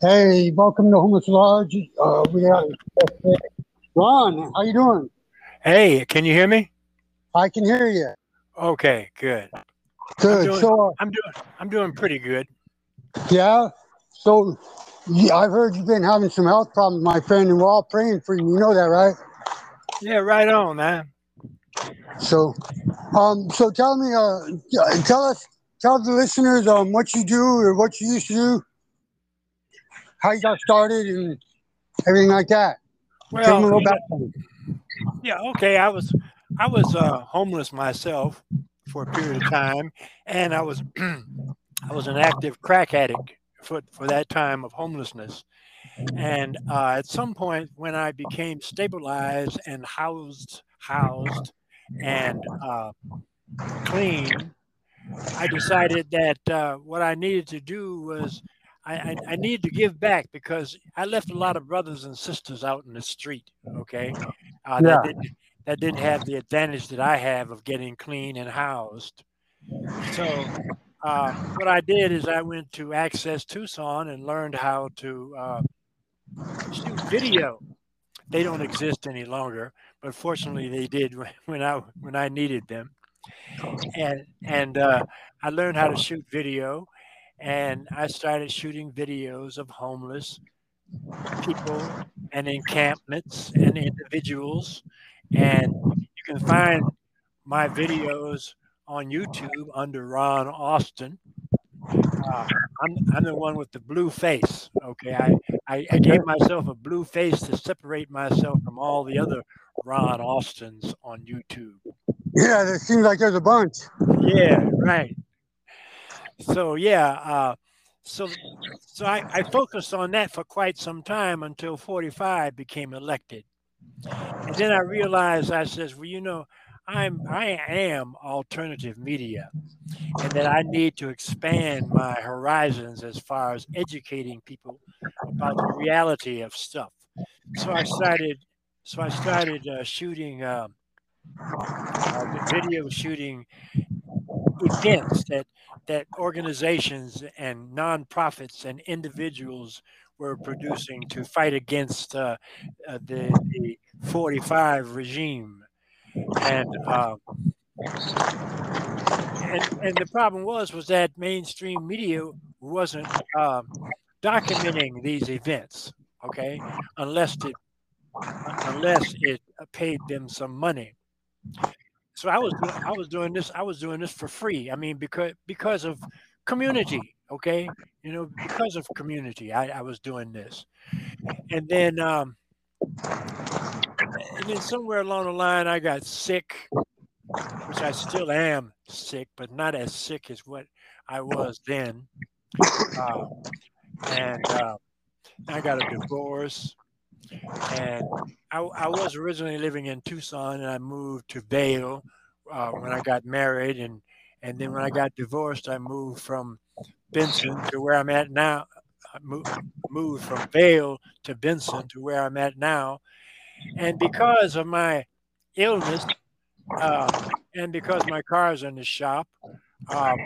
Hey, welcome to Homeless at Large. Uh, we are Ron. How you doing? Hey, can you hear me? I can hear you. Okay, good. Good. I'm doing, so, uh, I'm doing I'm doing pretty good. yeah. So, yeah, I've heard you've been having some health problems, my friend, and we're all praying for you. You know that, right? Yeah, right on, man. So, um, so tell me, uh, tell us, tell the listeners, um, what you do or what you used to do, how you got started, and everything like that. Tell them a Well, little you know, yeah, okay. I was I was uh, homeless myself for a period of time, and I was I was an active crack addict for for that time of homelessness. And uh, at some point, when I became stabilized and housed housed and uh, clean, I decided that uh, what I needed to do was I, I, needed to give back because I left a lot of brothers and sisters out in the street. Okay, uh, Yeah. that didn't that didn't have the advantage that I have of getting clean and housed. So uh, what I did is I went to Access Tucson and learned how to uh, shoot video. They don't exist any longer, but fortunately they did when when I when I needed them and and uh, I learned how to shoot video, and I started shooting videos of homeless people and encampments and individuals, and you can find my videos on YouTube under Ron Austin. Uh, I'm, I'm the one with the blue face. Okay, I, I, I gave myself a blue face to separate myself from all the other Ron Austins on YouTube. Yeah, it seems like there's a bunch. Yeah, right. So yeah, uh, so so I, I focused on that for quite some time until 45 became elected. And then I realized I says, well, you know, I'm I am alternative media and that I need to expand my horizons as far as educating people about the reality of stuff. So I started so I started uh, shooting um, uh, video shooting events that that organizations and nonprofits and individuals were producing to fight against uh, uh, the, the 45 regime. And uh, and and the problem was was that mainstream media wasn't um, documenting these events okay unless it unless it paid them some money so I was I was doing this I was doing this for free. I mean because because of community, okay? You know, because of community, I, I was doing this. And then um and then somewhere along the line I got sick, which I still am sick, but not as sick as what I was then. Uh, and uh, I got a divorce and I, I was originally living in Tucson, and I moved to Vail uh, when I got married, and and then when I got divorced, I moved from Benson to where I'm at now. I moved, moved from Vail to Benson to where I'm at now, and because of my illness, uh, and because my car is in the shop, um,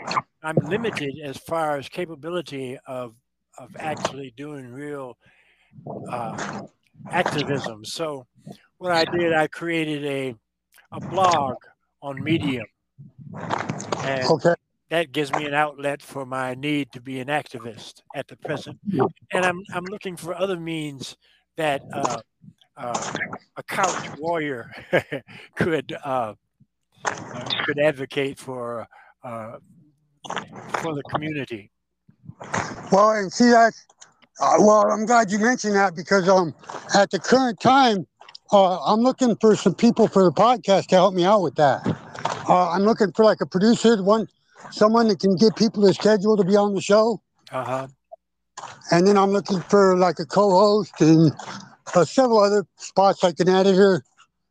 I'm limited as far as capability of of actually doing real uh, activism. So what I did, I created a a blog on Medium, and Okay. that gives me an outlet for my need to be an activist at the present. And I'm I'm looking for other means that uh, uh, a couch warrior could uh, uh, could advocate for uh, for the community. Well, and see that. Uh, well, I'm glad you mentioned that because um, at the current time, uh, I'm looking for some people for the podcast to help me out with that. Uh, I'm looking for like a producer, one, someone that can get people to schedule to be on the show, Uh huh. and then I'm looking for like a co-host and uh, several other spots like an editor,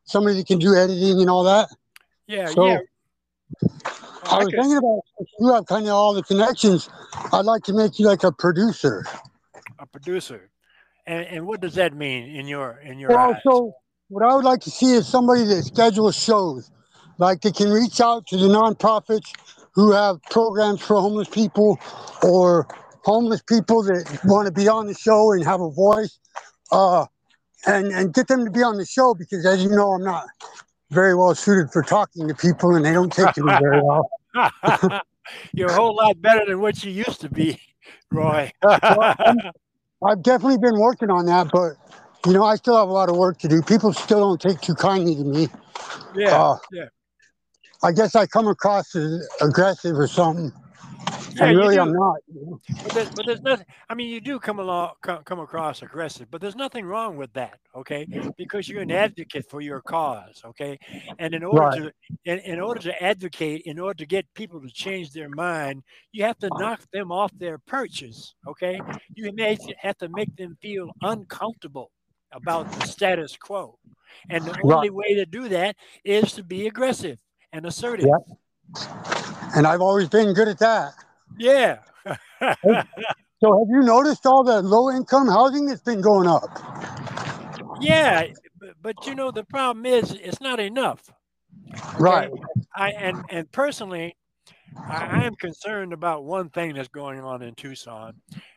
somebody that can do editing and all that. Yeah, So, yeah. I I was could- thinking about you have kind of all the connections. I'd like to make you like a producer. A producer. And, and what does that mean in your in your Well, eyes? so what I would like to see is somebody that schedules shows, like they can reach out to the nonprofits who have programs for homeless people, or homeless people that want to be on the show and have a voice, uh, and and get them to be on the show because, as you know, I'm not very well suited for talking to people, and they don't take to me very well. You're a whole lot better than what you used to be, Roy. I've definitely been working on that, but you know, I still have a lot of work to do. People still don't take too kindly to me. yeah, Uh, yeah. I guess I come across as aggressive or something. Yeah, and really. I'm not. you know? But there's, but there's nothing. I mean, you do come along, come, come across aggressive, but there's nothing wrong with that, okay? Because you're an mm-hmm. advocate for your cause, okay? And in order Right. to, in, in order to advocate, in order to get people to change their mind, you have to uh-huh. knock them off their perches, okay? You may have to make them feel uncomfortable about the status quo, and the Right. only way to do that is to be aggressive and assertive. Yeah. And I've always been good at that. Yeah. So, have you noticed all the low income housing that's been going up? Yeah, but, you know the problem is it's not enough. Right. I and and personally, I, I am concerned about one thing that's going on in Tucson,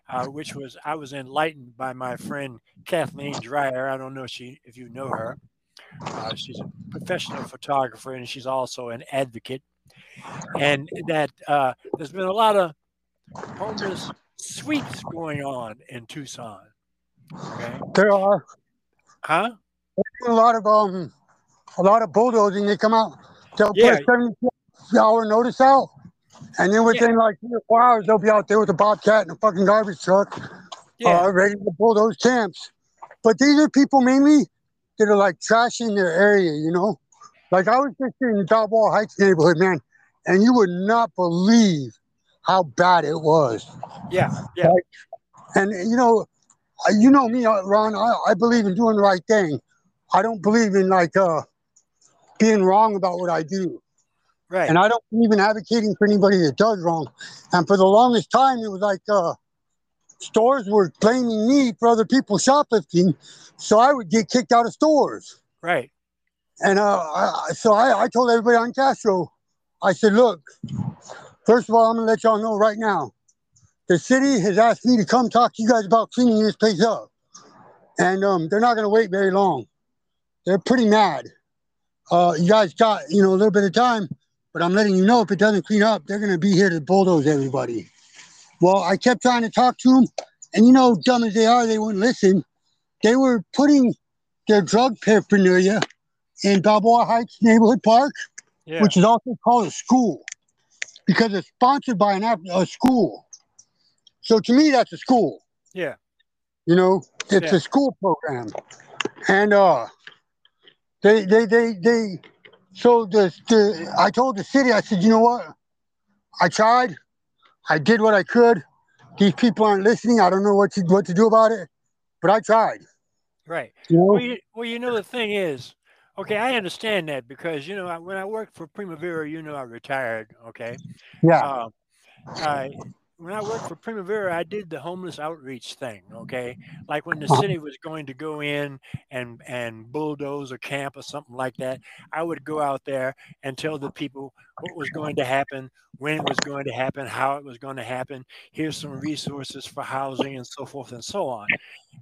uh, which was I was enlightened by my friend Kathleen Dreyer. I don't know if she if you know her. Uh, she's a professional photographer and she's also an advocate. And that uh, there's been a lot of homeless sweeps going on in Tucson. Okay, There are huh? a lot of um, a lot of bulldozing. They come out, they'll Yeah. put a 72 hour notice out, and then within like three or four hours, they'll be out there with a bobcat and a fucking garbage truck, Yeah. uh, ready to bulldoze camps. But these are people mainly that are like trashing their area, you know. Like I was just in Balboa Heights neighborhood, man, and you would not believe how bad it was. yeah. Yeah. And you know, uh, you know me, uh, Ron. I, I believe in doing the right thing. I don't believe in like uh being wrong about what I do, Right. and I don't believe in advocating for anybody that does wrong. And for the longest time, it was like uh stores were blaming me for other people shoplifting, so I would get kicked out of stores. right. And uh, I- so I, I told everybody on Castro, I said, look, first of all, I'm gonna let y'all know right now, the city has asked me to come talk to you guys about cleaning this place up, and um, they're not gonna wait very long. They're pretty mad. Uh, you guys got you know a little bit of time, but I'm letting you know if it doesn't clean up, they're gonna be here to bulldoze everybody. Well, I kept trying to talk to them, and you know, dumb as they are, they wouldn't listen. They were putting their drug paraphernalia in Balboa Heights Neighborhood Park, Yeah. which is also called a school because it's sponsored by an a school. So to me, that's a school. Yeah. You know, it's Yeah. a school program, and uh, they they they they. So the the I told the city, I said, you know what? I tried, I did what I could. These people aren't listening. I don't know what to what to do about it, but I tried. Right. You know? Well, you, well, you know the thing is, okay, I understand that because you know I, when I worked for Primavera, you know I retired. Okay. Yeah. Um, I when I worked for Primavera, I did the homeless outreach thing. Okay, like when the Uh-huh. city was going to go in and and bulldoze a camp or something like that, I would go out there and tell the people what was going to happen, when it was going to happen, how it was going to happen. Here's some resources for housing and so forth and so on.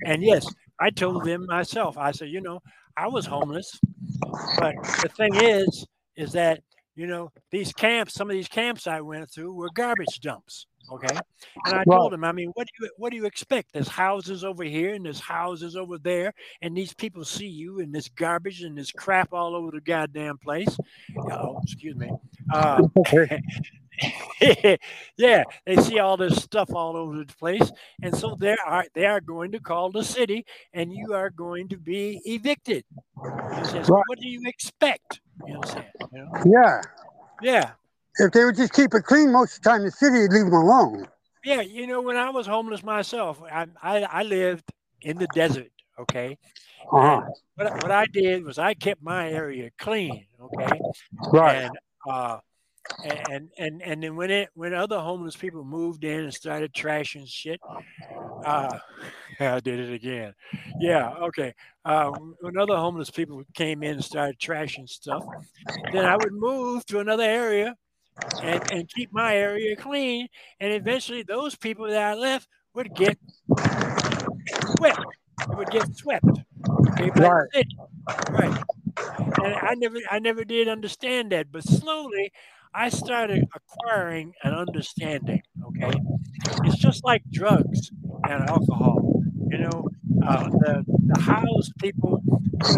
And yes, I told them myself. I said, you know, I was homeless, but the thing is, is that you know these camps, some of these camps I went through were garbage dumps. Okay, and I told them, I mean, what do you what do you expect? There's houses over here and there's houses over there, and these people see you and this garbage and this crap all over the goddamn place. Oh, excuse me. Uh, yeah, they see all this stuff all over the place, and so they are they are going to call the city, and you are going to be evicted. Says, Right. "What do you expect?" You know saying? You know? yeah. Yeah, If they would just keep it clean, most of the time the city would leave them alone. yeah. You know, when I was homeless myself, I I, I lived in the desert. Okay, Uh-huh. What what I did was I kept my area clean. Okay, Right. and uh and and and then when it when other homeless people moved in and started trashing shit uh i did it again yeah okay uh when other homeless people came in and started trashing stuff then i would move to another area and, and keep my area clean. And eventually, those people that I left would get swept. It would get swept. Okay, right. right. And I never, I never did understand that, but slowly, I started acquiring an understanding. Okay, it's just like drugs and alcohol. You know, uh, the the house people,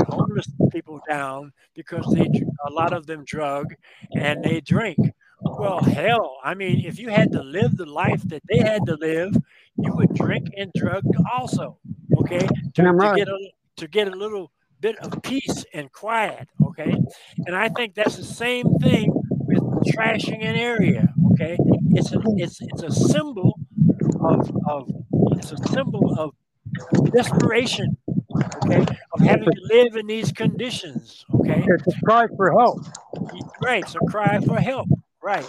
homeless people down because they a lot of them drug and they drink. Well, hell, I mean, if you had to live the life that they had to live, you would drink and drug also. Okay, to, to get a to get a little bit of peace and quiet. Okay, and I think that's the same thing trashing an area. Okay, it's a it's it's a symbol of of it's a symbol of desperation. Okay, of having to live in these conditions. Okay, it's a cry for help. Right, it's a cry for help. Right.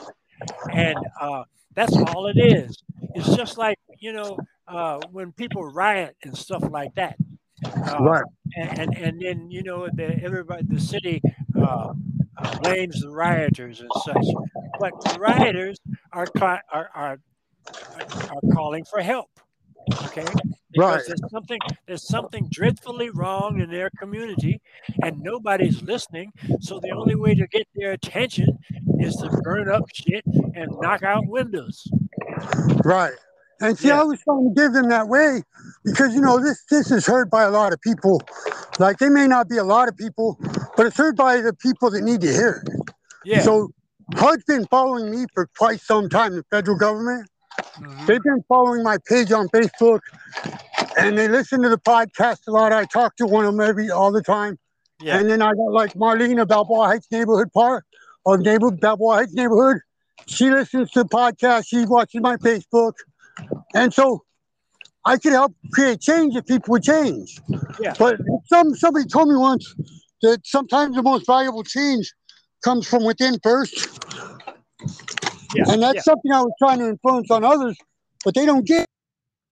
And uh, that's all it is. It's just like, you know, uh, when people riot and stuff like that. Uh, right. And, and, and then, you know, the, everybody, the city uh, uh, blames the rioters and such. But the rioters are, are, are, are calling for help. Okay because right. there's something there's something dreadfully wrong in their community and nobody's listening so the only way to get their attention is to burn up shit and knock out windows right and see yeah. i was trying to give them that way because you know this this is heard by a lot of people like they may not be a lot of people but it's heard by the people that need to hear it yeah so HUD's been following me for quite some time, the federal government. Mm-hmm. They've been following my page on Facebook and they listen to the podcast a lot. I talk to one of them every all the time. Yeah. And then I got like Marlene of Balboa Heights Neighborhood Park or neighbor Balboa Heights Neighborhood. She listens to the podcast. She watches my Facebook. And so I could help create change if people would change. Yeah. But some somebody told me once that sometimes the most valuable change comes from within first. Yeah. And that's yeah. something I was trying to influence on others, but they don't get